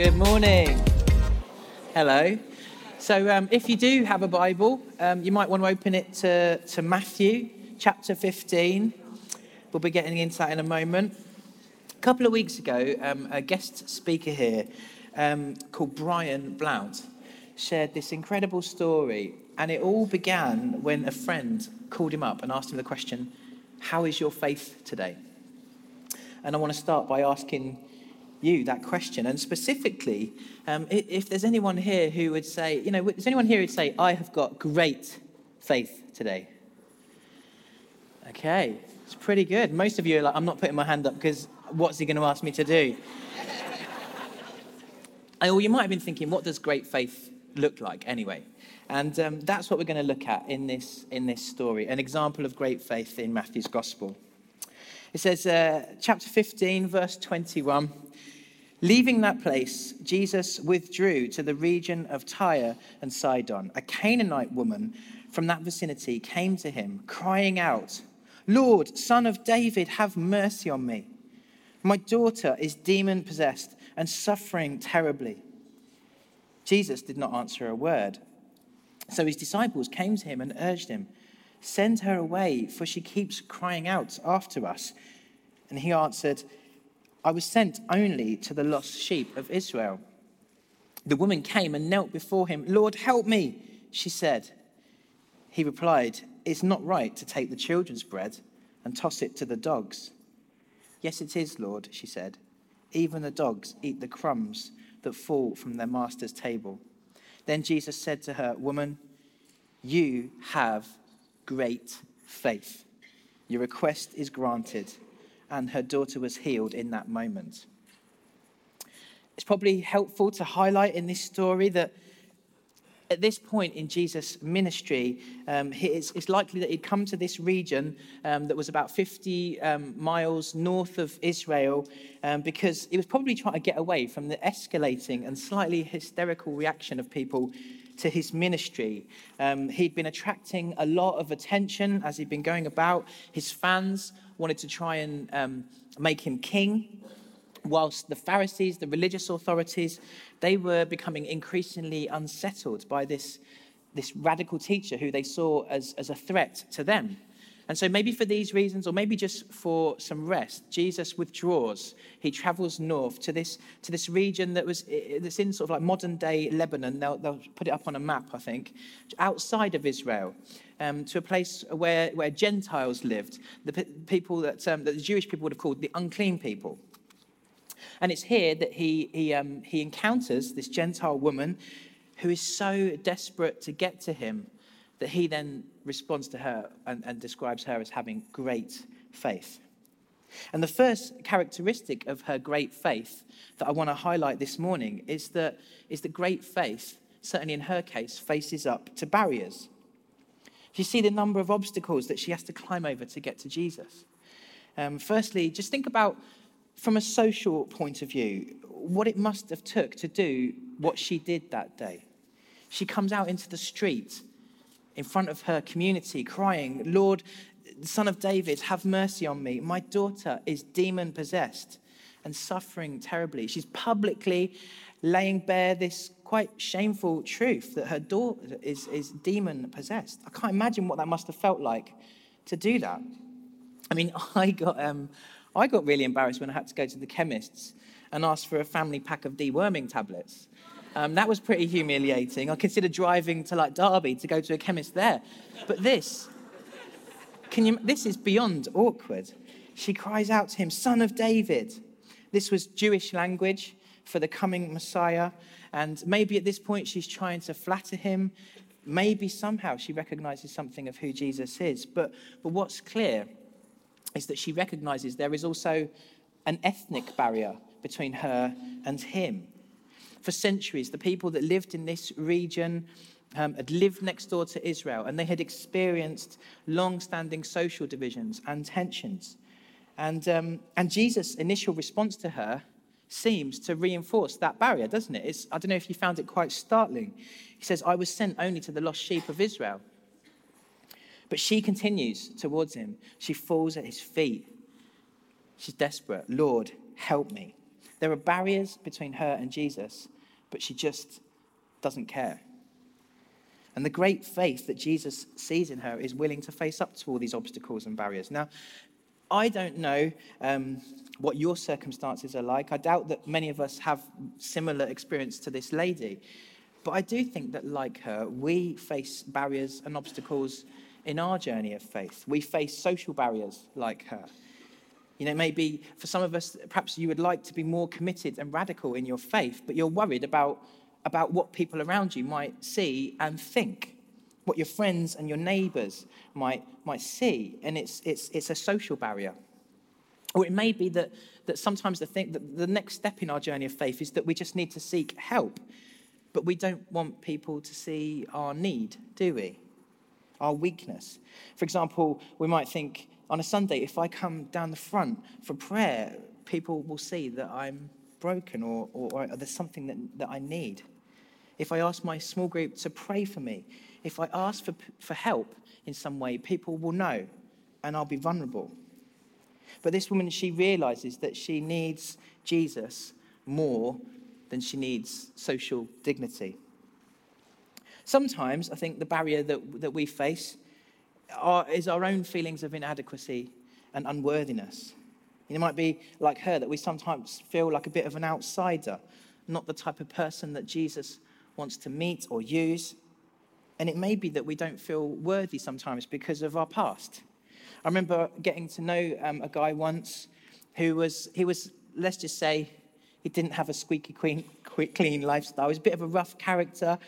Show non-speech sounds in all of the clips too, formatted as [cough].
Good morning. Hello. So, um, if you do have a Bible, um, you might want to open it to, to Matthew chapter 15. We'll be getting into that in a moment. A couple of weeks ago, um, a guest speaker here um, called Brian Blount shared this incredible story, and it all began when a friend called him up and asked him the question, How is your faith today? And I want to start by asking you that question. And specifically, um, if there's anyone here who would say, you know, is anyone here who'd say, I have got great faith today? Okay, it's pretty good. Most of you are like, I'm not putting my hand up because what's he going to ask me to do? [laughs] or you might have been thinking, what does great faith look like anyway? And um, that's what we're going to look at in this, in this story an example of great faith in Matthew's gospel. It says, uh, chapter 15, verse 21 Leaving that place, Jesus withdrew to the region of Tyre and Sidon. A Canaanite woman from that vicinity came to him, crying out, Lord, son of David, have mercy on me. My daughter is demon possessed and suffering terribly. Jesus did not answer a word. So his disciples came to him and urged him, Send her away, for she keeps crying out after us. And he answered, I was sent only to the lost sheep of Israel. The woman came and knelt before him. Lord, help me, she said. He replied, It's not right to take the children's bread and toss it to the dogs. Yes, it is, Lord, she said. Even the dogs eat the crumbs that fall from their master's table. Then Jesus said to her, Woman, you have great faith. Your request is granted and her daughter was healed in that moment. It's probably helpful to highlight in this story that at this point in Jesus' ministry, um, it's, it's, likely that he'd come to this region um, that was about 50 um, miles north of Israel um, because he was probably trying to get away from the escalating and slightly hysterical reaction of people to his ministry. Um, he'd been attracting a lot of attention as he'd been going about. His fans wanted to try and um, make him king, whilst the Pharisees, the religious authorities, they were becoming increasingly unsettled by this, this radical teacher who they saw as, as a threat to them. And so, maybe for these reasons, or maybe just for some rest, Jesus withdraws. He travels north to this, to this region that was that's in sort of like modern day Lebanon. They'll, they'll put it up on a map, I think, outside of Israel um, to a place where, where Gentiles lived, the people that, um, that the Jewish people would have called the unclean people. And it's here that he, he, um, he encounters this Gentile woman who is so desperate to get to him that he then responds to her and, and describes her as having great faith. And the first characteristic of her great faith that I want to highlight this morning is that, is that great faith, certainly in her case, faces up to barriers. You see the number of obstacles that she has to climb over to get to Jesus? Um, firstly, just think about from a social point of view what it must have took to do what she did that day. She comes out into the street in front of her community crying, Lord, Son of David, have mercy on me. My daughter is demon possessed and suffering terribly. She's publicly laying bare this quite shameful truth that her daughter is, is demon possessed. I can't imagine what that must have felt like to do that. I mean, [laughs] I got, um, I got really embarrassed when I had to go to the chemist's and ask for a family pack of deworming tablets. Um, that was pretty humiliating. I considered driving to like Derby to go to a chemist there. But this, can you, this is beyond awkward. She cries out to him, Son of David. This was Jewish language for the coming Messiah. And maybe at this point she's trying to flatter him. Maybe somehow she recognizes something of who Jesus is. But, but what's clear is that she recognizes there is also an ethnic barrier between her and him. For centuries, the people that lived in this region um, had lived next door to Israel and they had experienced long standing social divisions and tensions. And, um, and Jesus' initial response to her seems to reinforce that barrier, doesn't it? It's, I don't know if you found it quite startling. He says, I was sent only to the lost sheep of Israel. But she continues towards him. She falls at his feet. She's desperate. Lord, help me. There are barriers between her and Jesus, but she just doesn't care. And the great faith that Jesus sees in her is willing to face up to all these obstacles and barriers. Now, I don't know um, what your circumstances are like. I doubt that many of us have similar experience to this lady. But I do think that, like her, we face barriers and obstacles in our journey of faith. We face social barriers like her. You know, maybe for some of us, perhaps you would like to be more committed and radical in your faith, but you're worried about, about what people around you might see and think, what your friends and your neighbors might, might see. And it's, it's, it's a social barrier. Or it may be that, that sometimes the, thing, that the next step in our journey of faith is that we just need to seek help, but we don't want people to see our need, do we? Our weakness. For example, we might think, on a Sunday, if I come down the front for prayer, people will see that I'm broken or, or, or, there's something that, that I need. If I ask my small group to pray for me, if I ask for, for help in some way, people will know and I'll be vulnerable. But this woman, she realizes that she needs Jesus more than she needs social dignity. Sometimes I think the barrier that, that we face are, is our own feelings of inadequacy and unworthiness. It might be like her that we sometimes feel like a bit of an outsider, not the type of person that Jesus wants to meet or use. And it may be that we don't feel worthy sometimes because of our past. I remember getting to know um, a guy once who was, he was, let's just say, he didn't have a squeaky clean, clean lifestyle. He was a bit of a rough character.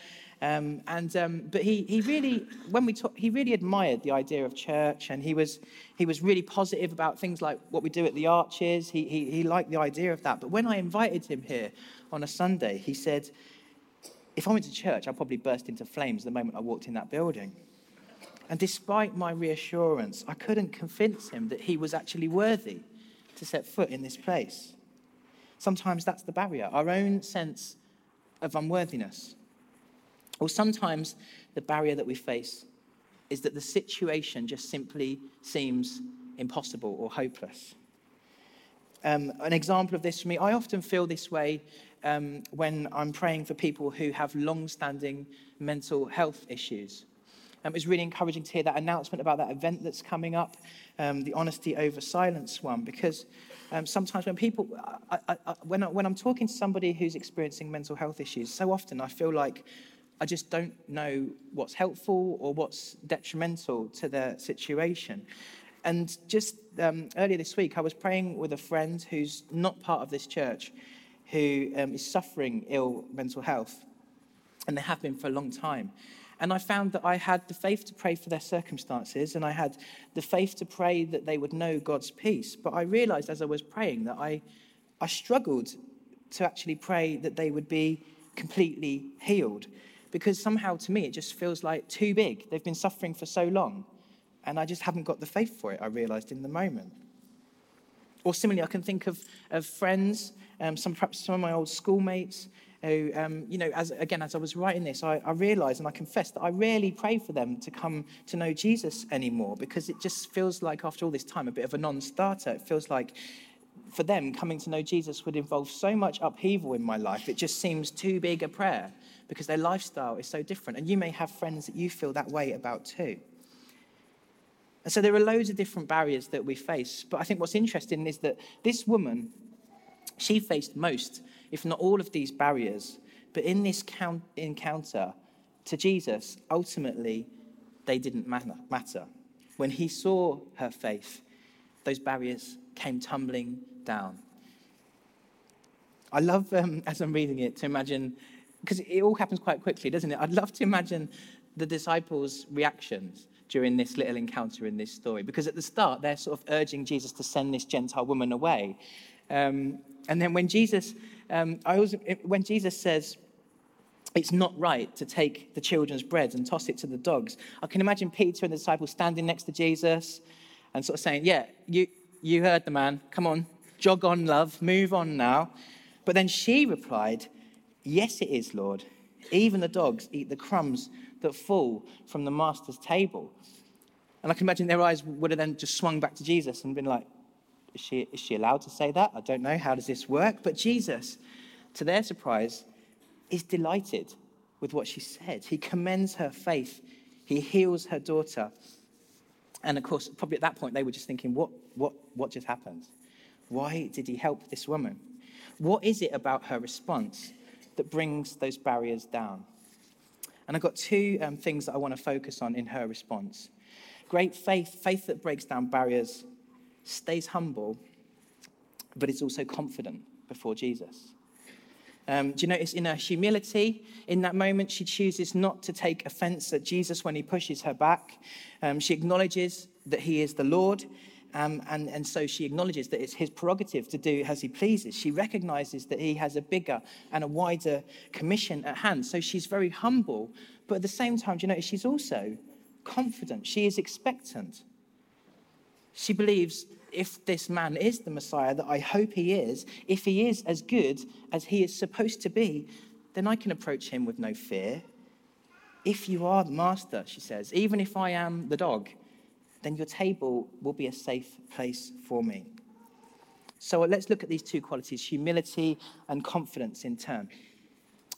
Um, and, um, but he, he really, when we talk, he really admired the idea of church and he was, he was really positive about things like what we do at the arches. He, he, he liked the idea of that. But when I invited him here on a Sunday, he said, if I went to church, I'd probably burst into flames the moment I walked in that building. And despite my reassurance, I couldn't convince him that he was actually worthy to set foot in this place. Sometimes that's the barrier, our own sense of unworthiness. Or sometimes the barrier that we face is that the situation just simply seems impossible or hopeless. Um, an example of this for me, I often feel this way um, when I'm praying for people who have long standing mental health issues. Um, it was really encouraging to hear that announcement about that event that's coming up, um, the Honesty Over Silence one, because um, sometimes when people, I, I, I, when, when I'm talking to somebody who's experiencing mental health issues, so often I feel like I just don't know what's helpful or what's detrimental to their situation. And just um, earlier this week, I was praying with a friend who's not part of this church, who um, is suffering ill mental health, and they have been for a long time. And I found that I had the faith to pray for their circumstances, and I had the faith to pray that they would know God's peace. But I realized as I was praying that I, I struggled to actually pray that they would be completely healed because somehow to me it just feels like too big. They've been suffering for so long, and I just haven't got the faith for it, I realized in the moment. Or similarly, I can think of, of friends, um, some perhaps some of my old schoolmates, who, um, you know, as, again, as I was writing this, I, I realized and I confessed that I rarely pray for them to come to know Jesus anymore because it just feels like, after all this time, a bit of a non starter. It feels like for them, coming to know Jesus would involve so much upheaval in my life, it just seems too big a prayer because their lifestyle is so different. And you may have friends that you feel that way about too. And so there are loads of different barriers that we face. But I think what's interesting is that this woman, she faced most, if not all of these barriers. But in this count- encounter to Jesus, ultimately, they didn't matter. When he saw her faith, those barriers came tumbling down. I love, um, [laughs] as I'm reading it, to imagine because it all happens quite quickly, doesn't it? I'd love to imagine the disciples' reactions during this little encounter in this story, because at the start, they're sort of urging Jesus to send this Gentile woman away. Um, and then when Jesus, um, I was, when Jesus says, it's not right to take the children's bread and toss it to the dogs. I can imagine Peter and the disciples standing next to Jesus and sort of saying, Yeah, you, you heard the man. Come on, jog on, love, move on now. But then she replied, Yes, it is, Lord. Even the dogs eat the crumbs that fall from the master's table. And I can imagine their eyes would have then just swung back to Jesus and been like, Is she, is she allowed to say that? I don't know. How does this work? But Jesus, to their surprise, is delighted with what she said. He commends her faith, he heals her daughter. And of course, probably at that point, they were just thinking, what, what, what just happened? Why did he help this woman? What is it about her response that brings those barriers down? And I've got two um, things that I want to focus on in her response. Great faith, faith that breaks down barriers, stays humble, but is also confident before Jesus. Um, do you notice in her humility, in that moment, she chooses not to take offense at Jesus when he pushes her back. Um, she acknowledges that he is the Lord, um, and, and so she acknowledges that it's his prerogative to do as he pleases. She recognizes that he has a bigger and a wider commission at hand. So she's very humble, but at the same time, do you notice she's also confident? She is expectant. She believes if this man is the Messiah that I hope he is, if he is as good as he is supposed to be, then I can approach him with no fear. If you are the master, she says, even if I am the dog, then your table will be a safe place for me. So let's look at these two qualities humility and confidence in turn.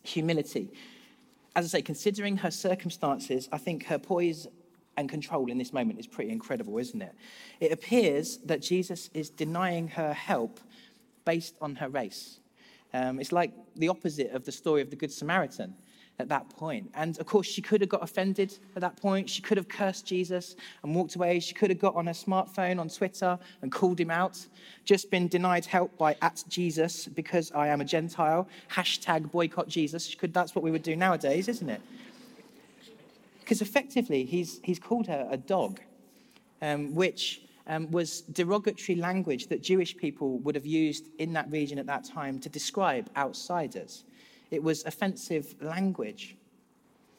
Humility. As I say, considering her circumstances, I think her poise and control in this moment is pretty incredible, isn't it? It appears that Jesus is denying her help based on her race. Um, it's like the opposite of the story of the Good Samaritan at that point. And of course, she could have got offended at that point. She could have cursed Jesus and walked away. She could have got on her smartphone on Twitter and called him out. Just been denied help by at Jesus because I am a Gentile. Hashtag boycott Jesus. Could, that's what we would do nowadays, isn't it? Because effectively, he's, he's called her a dog, um, which um, was derogatory language that Jewish people would have used in that region at that time to describe outsiders. It was offensive language.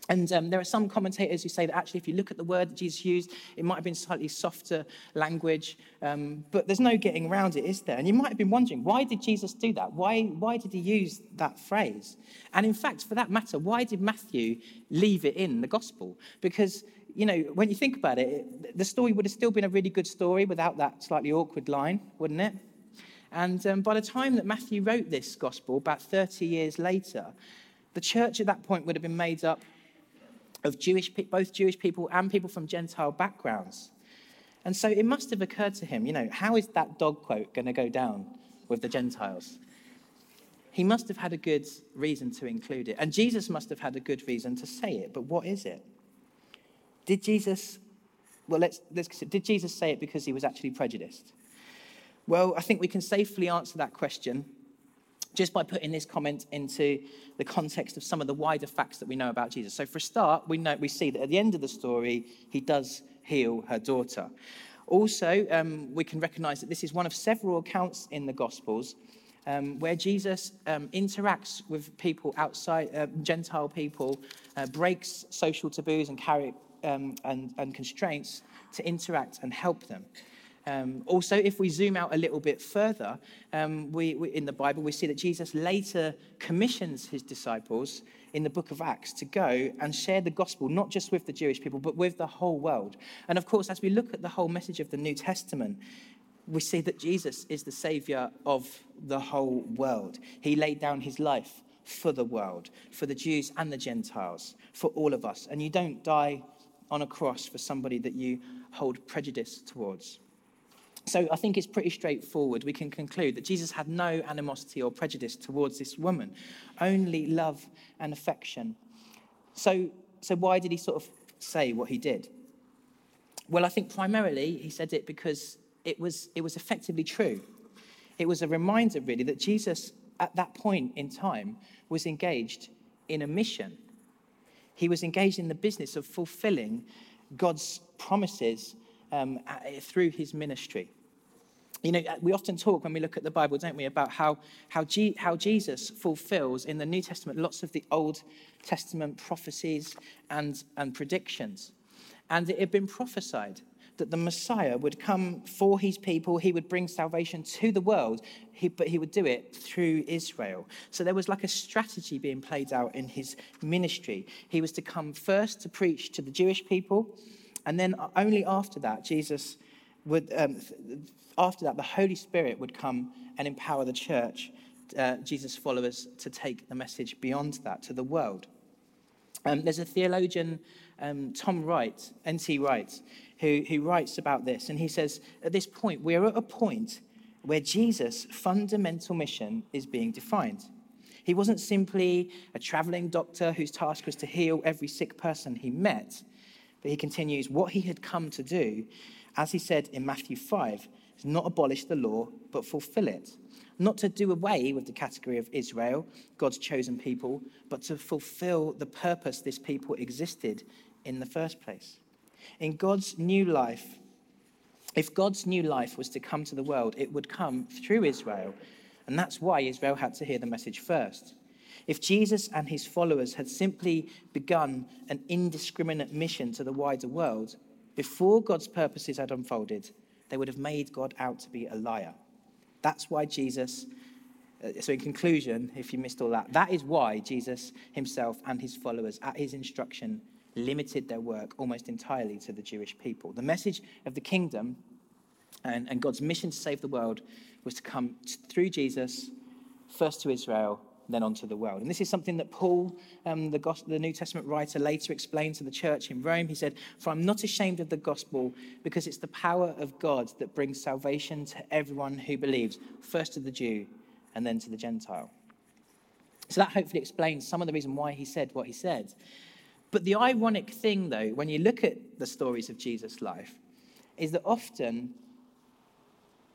And um, there are some commentators who say that actually, if you look at the word that Jesus used, it might have been slightly softer language, um, but there's no getting around it, is there? And you might have been wondering, why did Jesus do that? Why, why did he use that phrase? And in fact, for that matter, why did Matthew leave it in the gospel? Because, you know, when you think about it, the story would have still been a really good story without that slightly awkward line, wouldn't it? And um, by the time that Matthew wrote this gospel, about 30 years later, the church at that point would have been made up of Jewish, both Jewish people and people from Gentile backgrounds. And so it must have occurred to him, you know, how is that dog quote going to go down with the Gentiles? He must have had a good reason to include it. And Jesus must have had a good reason to say it. But what is it? Did Jesus, well, let's, let's did Jesus say it because he was actually prejudiced? Well, I think we can safely answer that question just by putting this comment into the context of some of the wider facts that we know about Jesus. So, for a start, we, know, we see that at the end of the story, he does heal her daughter. Also, um, we can recognize that this is one of several accounts in the Gospels um, where Jesus um, interacts with people outside, uh, Gentile people, uh, breaks social taboos and, carry, um, and, and constraints to interact and help them. Um, also, if we zoom out a little bit further, um, we, we, in the Bible, we see that Jesus later commissions his disciples in the book of Acts to go and share the gospel, not just with the Jewish people, but with the whole world. And of course, as we look at the whole message of the New Testament, we see that Jesus is the Savior of the whole world. He laid down his life for the world, for the Jews and the Gentiles, for all of us. And you don't die on a cross for somebody that you hold prejudice towards. So I think it's pretty straightforward. We can conclude that Jesus had no animosity or prejudice towards this woman, only love and affection. So, so why did he sort of say what he did? Well, I think primarily he said it because it was, it was effectively true. It was a reminder, really, that Jesus, at that point in time, was engaged in a mission. He was engaged in the business of fulfilling God's promises um, through his ministry. You know, we often talk when we look at the Bible, don't we, about how, how, G, how Jesus fulfills in the New Testament lots of the Old Testament prophecies and, and predictions. And it had been prophesied that the Messiah would come for his people, he would bring salvation to the world, he, but he would do it through Israel. So there was like a strategy being played out in his ministry. He was to come first to preach to the Jewish people, and then only after that, Jesus would, um, After that, the Holy Spirit would come and empower the church, uh, Jesus' followers, to take the message beyond that to the world. Um, there's a theologian, um, Tom Wright, N.T. Wright, who, who writes about this, and he says, At this point, we're at a point where Jesus' fundamental mission is being defined. He wasn't simply a traveling doctor whose task was to heal every sick person he met, but he continues, What he had come to do, as he said in Matthew 5, is not abolish the law, but fulfill it. Not to do away with the category of Israel, God's chosen people, but to fulfill the purpose this people existed in the first place. In God's new life, if God's new life was to come to the world, it would come through Israel. And that's why Israel had to hear the message first. If Jesus and his followers had simply begun an indiscriminate mission to the wider world, before God's purposes had unfolded, they would have made God out to be a liar. That's why Jesus, uh, so in conclusion, if you missed all that, that is why Jesus himself and his followers, at his instruction, limited their work almost entirely to the Jewish people. The message of the kingdom and, and God's mission to save the world was to come through Jesus, first to Israel, then onto the world. And this is something that Paul, um, the, gospel, the New Testament writer, later explained to the church in Rome. He said, For I'm not ashamed of the gospel because it's the power of God that brings salvation to everyone who believes, first to the Jew and then to the Gentile. So that hopefully explains some of the reason why he said what he said. But the ironic thing, though, when you look at the stories of Jesus' life, is that often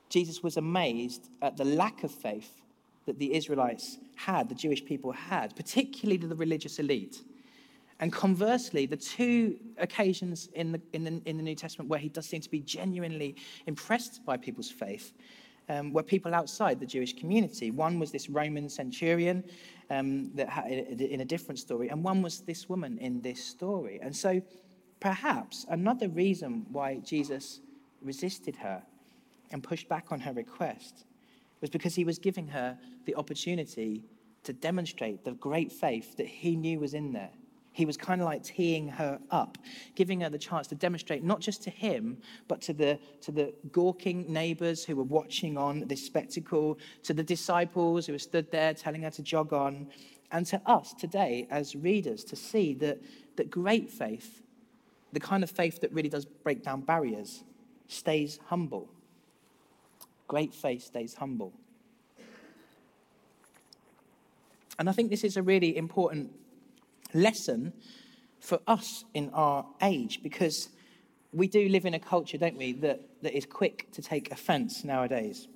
Jesus was amazed at the lack of faith that the Israelites had, the Jewish people had, particularly the religious elite. And conversely, the two occasions in the, in the, in the New Testament where he does seem to be genuinely impressed by people's faith um, were people outside the Jewish community. One was this Roman centurion um, that had, in a different story, and one was this woman in this story. And so, perhaps another reason why Jesus resisted her and pushed back on her request was because he was giving her the opportunity to demonstrate the great faith that he knew was in there. He was kind of like teeing her up, giving her the chance to demonstrate not just to him, but to the, to the gawking neighbors who were watching on this spectacle, to the disciples who were stood there telling her to jog on, and to us today as readers to see that, that great faith, the kind of faith that really does break down barriers, stays humble. Great faith stays humble. And I think this is a really important lesson for us in our age because we do live in a culture, don't we, that, that is quick to take offense nowadays.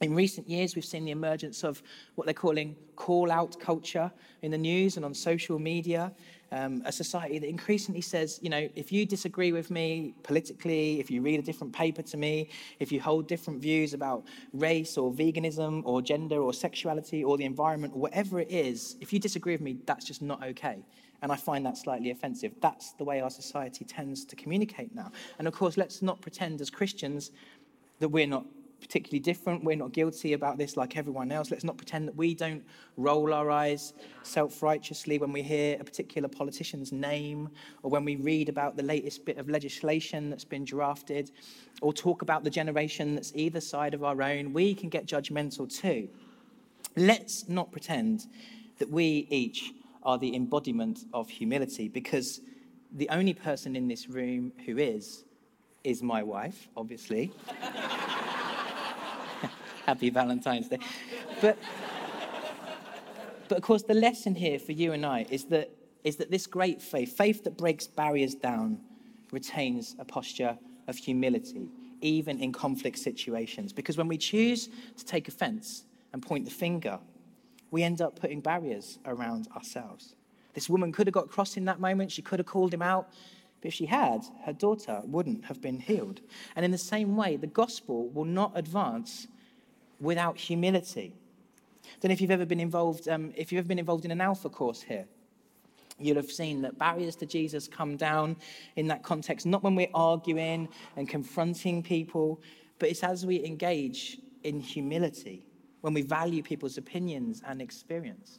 In recent years, we've seen the emergence of what they're calling call out culture in the news and on social media um, a society that increasingly says, you know, if you disagree with me politically, if you read a different paper to me, if you hold different views about race or veganism or gender or sexuality or the environment or whatever it is, if you disagree with me, that's just not okay. And I find that slightly offensive. That's the way our society tends to communicate now. And of course, let's not pretend as Christians that we're not particularly different. We're not guilty about this like everyone else. Let's not pretend that we don't roll our eyes self righteously when we hear a particular politician's name or when we read about the latest bit of legislation that's been drafted or talk about the generation that's either side of our own. We can get judgmental too. Let's not pretend that we each are the embodiment of humility because the only person in this room who is is my wife, obviously. [laughs] Happy Valentine's Day. But, but of course, the lesson here for you and I is that, is that this great faith, faith that breaks barriers down, retains a posture of humility, even in conflict situations. Because when we choose to take offense and point the finger, we end up putting barriers around ourselves. This woman could have got cross in that moment. She could have called him out. But if she had, her daughter wouldn't have been healed. And in the same way, the gospel will not advance without humility. Know if you've ever been involved, um, if you've ever been involved in an alpha course here. You'll have seen that barriers to Jesus come down in that context, not when we're arguing and confronting people, but it's as we engage in humility, when we value people's opinions and experience.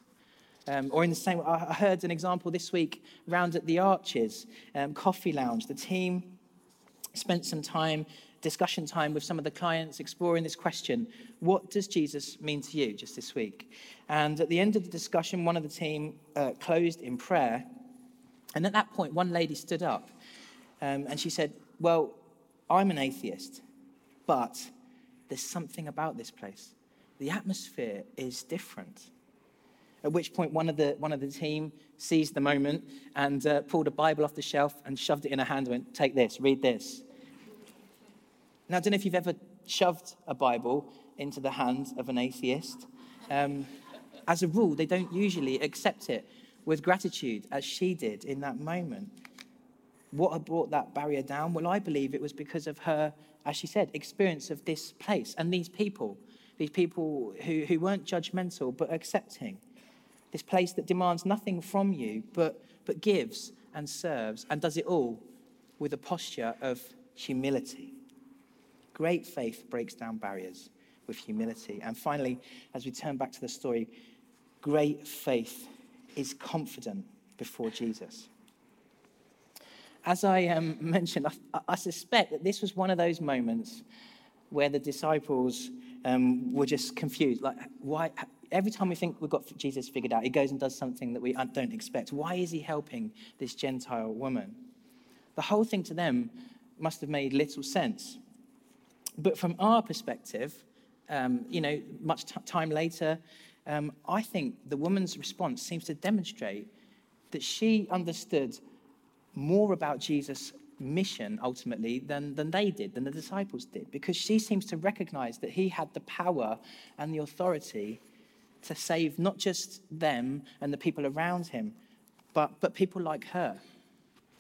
Um, or in the same, I heard an example this week round at the Arches um, Coffee Lounge. The team spent some time discussion time with some of the clients exploring this question what does Jesus mean to you just this week? And at the end of the discussion, one of the team uh, closed in prayer. And at that point, one lady stood up um, and she said, Well, I'm an atheist, but there's something about this place. The atmosphere is different. At which point, one of the, one of the team seized the moment and uh, pulled a Bible off the shelf and shoved it in her hand and went, Take this, read this. Now, I don't know if you've ever shoved a Bible into the hand of an atheist. Um, as a rule, they don't usually accept it with gratitude, as she did in that moment. What had brought that barrier down? Well, I believe it was because of her, as she said, experience of this place and these people, these people who, who weren't judgmental but accepting. This place that demands nothing from you but, but gives and serves and does it all with a posture of humility. Great faith breaks down barriers with humility. And finally, as we turn back to the story, great faith is confident before Jesus. As I um, [laughs] mentioned, I, I, suspect that this was one of those moments where the disciples um, were just confused. Like, why? Every time we think we've got Jesus figured out, he goes and does something that we don't expect. Why is he helping this Gentile woman? The whole thing to them must have made little sense. But from our perspective, um, you know, much t- time later, um, I think the woman's response seems to demonstrate that she understood more about Jesus' mission ultimately than, than they did, than the disciples did, because she seems to recognize that he had the power and the authority to save not just them and the people around him, but, but people like her,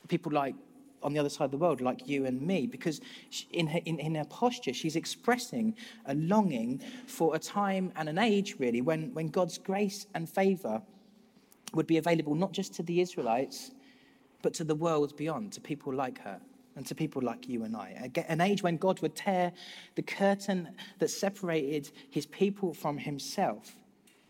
people like on the other side of the world, like you and me, because in her, in, in her posture, she's expressing a longing for a time and an age, really, when, when God's grace and favor would be available not just to the Israelites, but to the world beyond, to people like her and to people like you and I. An age when God would tear the curtain that separated his people from himself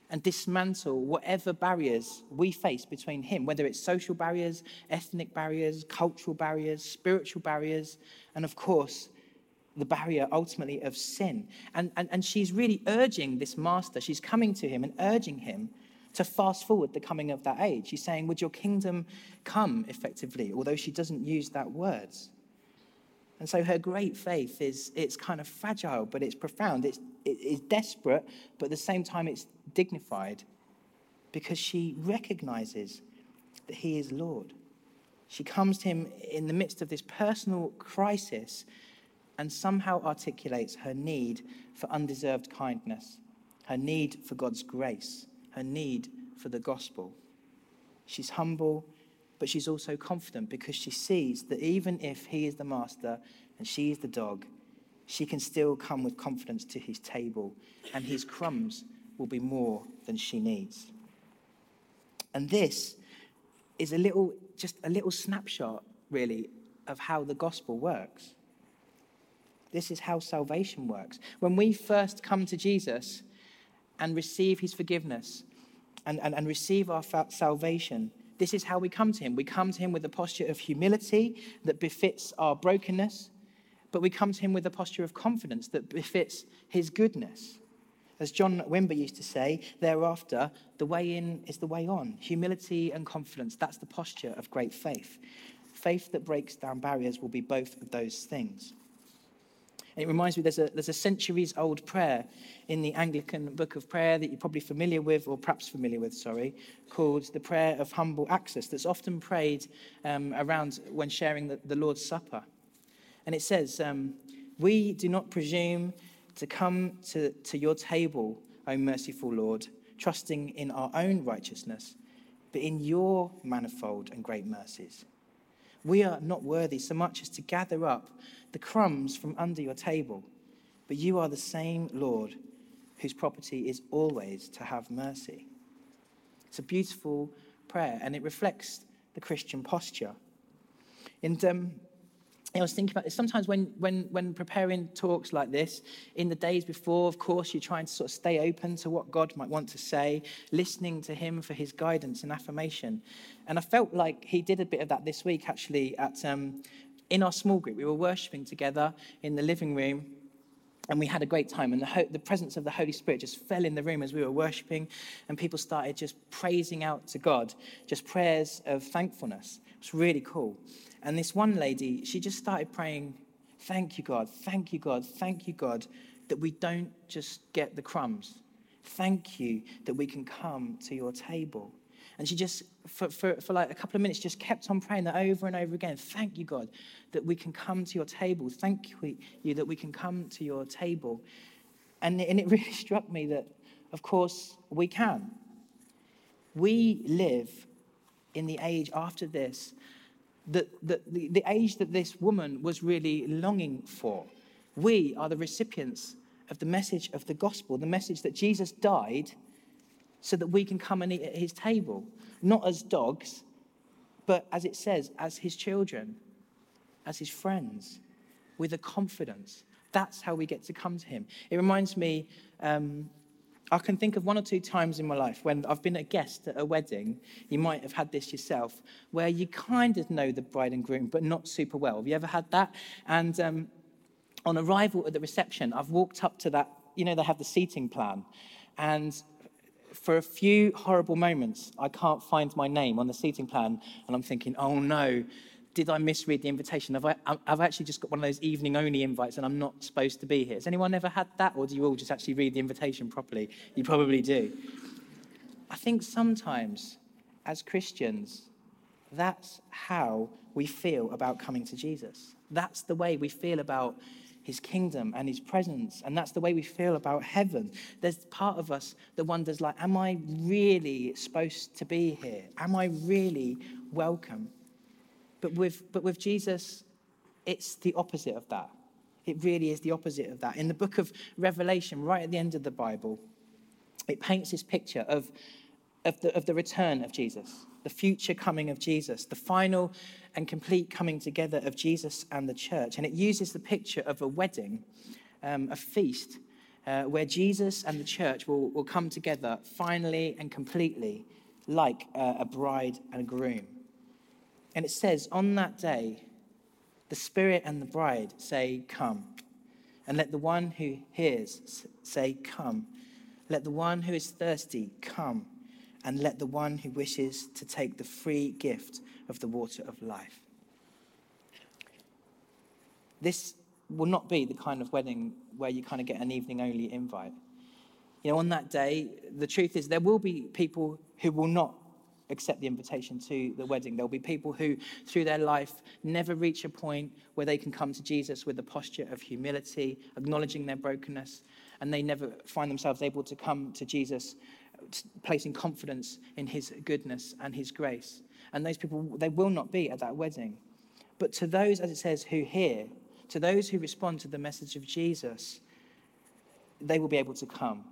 and dismantle whatever barriers we face between him, whether it's social barriers, ethnic barriers, cultural barriers, spiritual barriers, and of course, the barrier ultimately of sin. And, and, and she's really urging this master, she's coming to him and urging him to fast forward the coming of that age. She's saying, Would your kingdom come effectively? Although she doesn't use that word. And so her great faith is it's kind of fragile, but it's profound. It's, it's desperate, but at the same time, it's dignified because she recognizes that he is Lord. She comes to him in the midst of this personal crisis and somehow articulates her need for undeserved kindness, her need for God's grace, her need for the gospel. She's humble but she's also confident because she sees that even if he is the master and she is the dog, she can still come with confidence to his table, and his crumbs will be more than she needs. And this is a little, just a little snapshot, really, of how the gospel works. This is how salvation works. When we first come to Jesus and receive his forgiveness and, and, and receive our salvation, this is how we come to him. We come to him with a posture of humility that befits our brokenness, but we come to him with a posture of confidence that befits his goodness. As John Wimber used to say, thereafter, the way in is the way on. Humility and confidence, that's the posture of great faith. Faith that breaks down barriers will be both of those things. And it reminds me there's a, there's a centuries old prayer in the Anglican Book of Prayer that you're probably familiar with, or perhaps familiar with, sorry, called the Prayer of Humble Access, that's often prayed um, around when sharing the, the, Lord's Supper. And it says, um, We do not presume to come to, to your table, O merciful Lord, trusting in our own righteousness, but in your manifold and great mercies. We are not worthy so much as to gather up the crumbs from under your table. But you are the same Lord whose property is always to have mercy. It's a beautiful prayer and it reflects the Christian posture. And um, I was thinking about this. Sometimes when, when, when preparing talks like this, in the days before, of course, you're trying to sort of stay open to what God might want to say, listening to Him for His guidance and affirmation. And I felt like He did a bit of that this week, actually, at um, in our small group. We were worshiping together in the living room and we had a great time. And the, ho- the presence of the Holy Spirit just fell in the room as we were worshiping, and people started just praising out to God, just prayers of thankfulness. It was really cool. And this one lady, she just started praying, Thank you, God, thank you, God, thank you, God, that we don't just get the crumbs. Thank you that we can come to your table. And she just, for, for, for like a couple of minutes, just kept on praying that over and over again. Thank you, God, that we can come to your table. Thank you that we can come to your table. And, and it [laughs] really struck me that, of course, we can. We live in the age after this, that, that the, the age that this woman was really longing for. We are the recipients of the message of the gospel, the message that Jesus died so that we can come and eat at his table, not as dogs, but as it says, as his children, as his friends, with a confidence. That's how we get to come to him. It reminds me, um, I can think of one or two times in my life when I've been a guest at a wedding. You might have had this yourself, where you kind of know the bride and groom, but not super well. Have you ever had that? And um, on arrival at the reception, I've walked up to that, you know, they have the seating plan. And for a few horrible moments, I can't find my name on the seating plan, and I'm thinking, oh no, did I misread the invitation? Have I, I've actually just got one of those evening only invites and I'm not supposed to be here. Has anyone ever had that, or do you all just actually read the invitation properly? You probably do. I think sometimes, as Christians, that's how we feel about coming to Jesus. That's the way we feel about his kingdom and his presence. And that's the way we feel about heaven. There's part of us that wonders, like, am I really supposed to be here? Am I really welcome? But with, but with Jesus, it's the opposite of that. It really is the opposite of that. In the book of Revelation, right at the end of the Bible, it paints this picture of, of, the, of the return of Jesus, the future coming of Jesus, the final and complete coming together of Jesus and the church. And it uses the picture of a wedding, um, a feast, uh, where Jesus and the church will, will come together finally and completely like uh, a bride and a groom. And it says, On that day, the Spirit and the bride say, Come. And let the one who hears say, Come. Let the one who is thirsty come. And let the one who wishes to take the free gift of the water of life. This will not be the kind of wedding where you kind of get an evening only invite. You know, on that day, the truth is there will be people who will not accept the invitation to the wedding. There'll be people who, through their life, never reach a point where they can come to Jesus with a posture of humility, acknowledging their brokenness, and they never find themselves able to come to Jesus placing confidence in his goodness and his grace. And those people, they will not be at that wedding. But to those, as it says, who hear, to those who respond to the message of Jesus, they will be able to come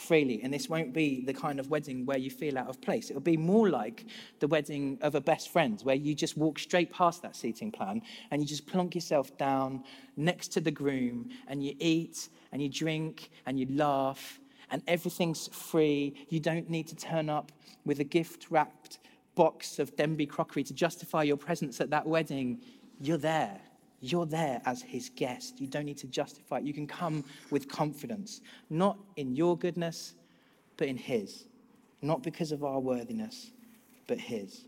freely. And this won't be the kind of wedding where you feel out of place. It'll be more like the wedding of a best friend, where you just walk straight past that seating plan and you just plonk yourself down next to the groom and you eat and you drink and you laugh and everything's free. You don't need to turn up with a gift wrapped box of Denby crockery to justify your presence at that wedding. You're there. You're there as his guest. You don't need to justify it. You can come with confidence, not in your goodness, but in his. Not because of our worthiness, but his.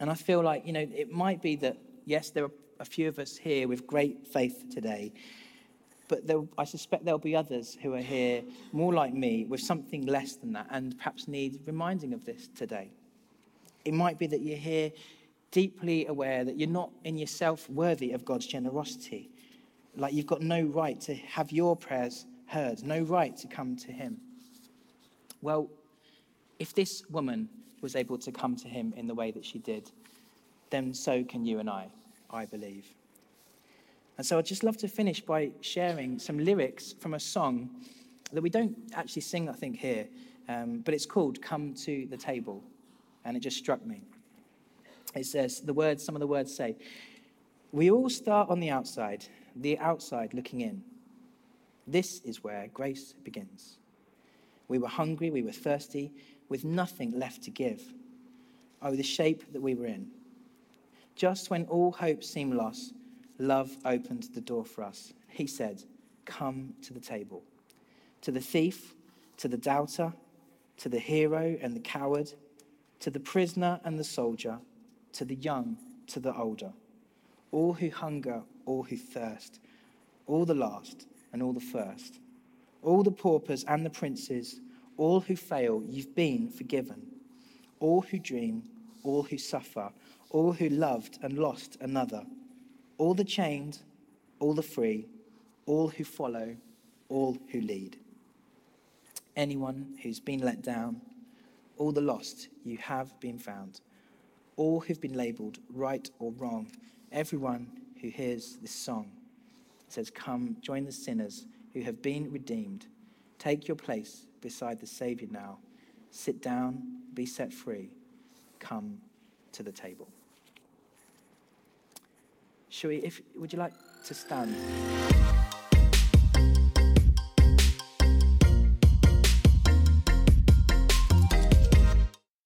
And I feel like, you know, it might be that, yes, there are a few of us here with great faith today but there, I suspect there'll be others who are here more like me with something less than that and perhaps need reminding of this today. It might be that you're here deeply aware that you're not in yourself worthy of God's generosity. Like you've got no right to have your prayers heard, no right to come to Him. Well, if this woman was able to come to Him in the way that she did, then so can you and I, I believe. And so I'd just love to finish by sharing some lyrics from a song that we don't actually sing, I think, here, um, but it's called Come to the Table. And it just struck me. It says, the words, some of the words say, We all start on the outside, the outside looking in. This is where grace begins. We were hungry, we were thirsty, with nothing left to give. Oh, the shape that we were in. Just when all hope seemed lost, love opened the door for us. He said, Come to the table. To the thief, to the doubter, to the hero and the coward, to the prisoner and the soldier, to the young, to the older, all who hunger, all who thirst, all the last and all the first, all the paupers and the princes, all who fail, you've been forgiven. All who dream, all who suffer, all who loved and lost another, all the chained, all the free, all who follow, all who lead. Anyone who's been let down, all the lost, you have been found. All who've been labeled right or wrong, everyone who hears this song says, Come, join the sinners who have been redeemed. Take your place beside the Savior now. Sit down, be set free. Come to the table. We, if, would you like to stand?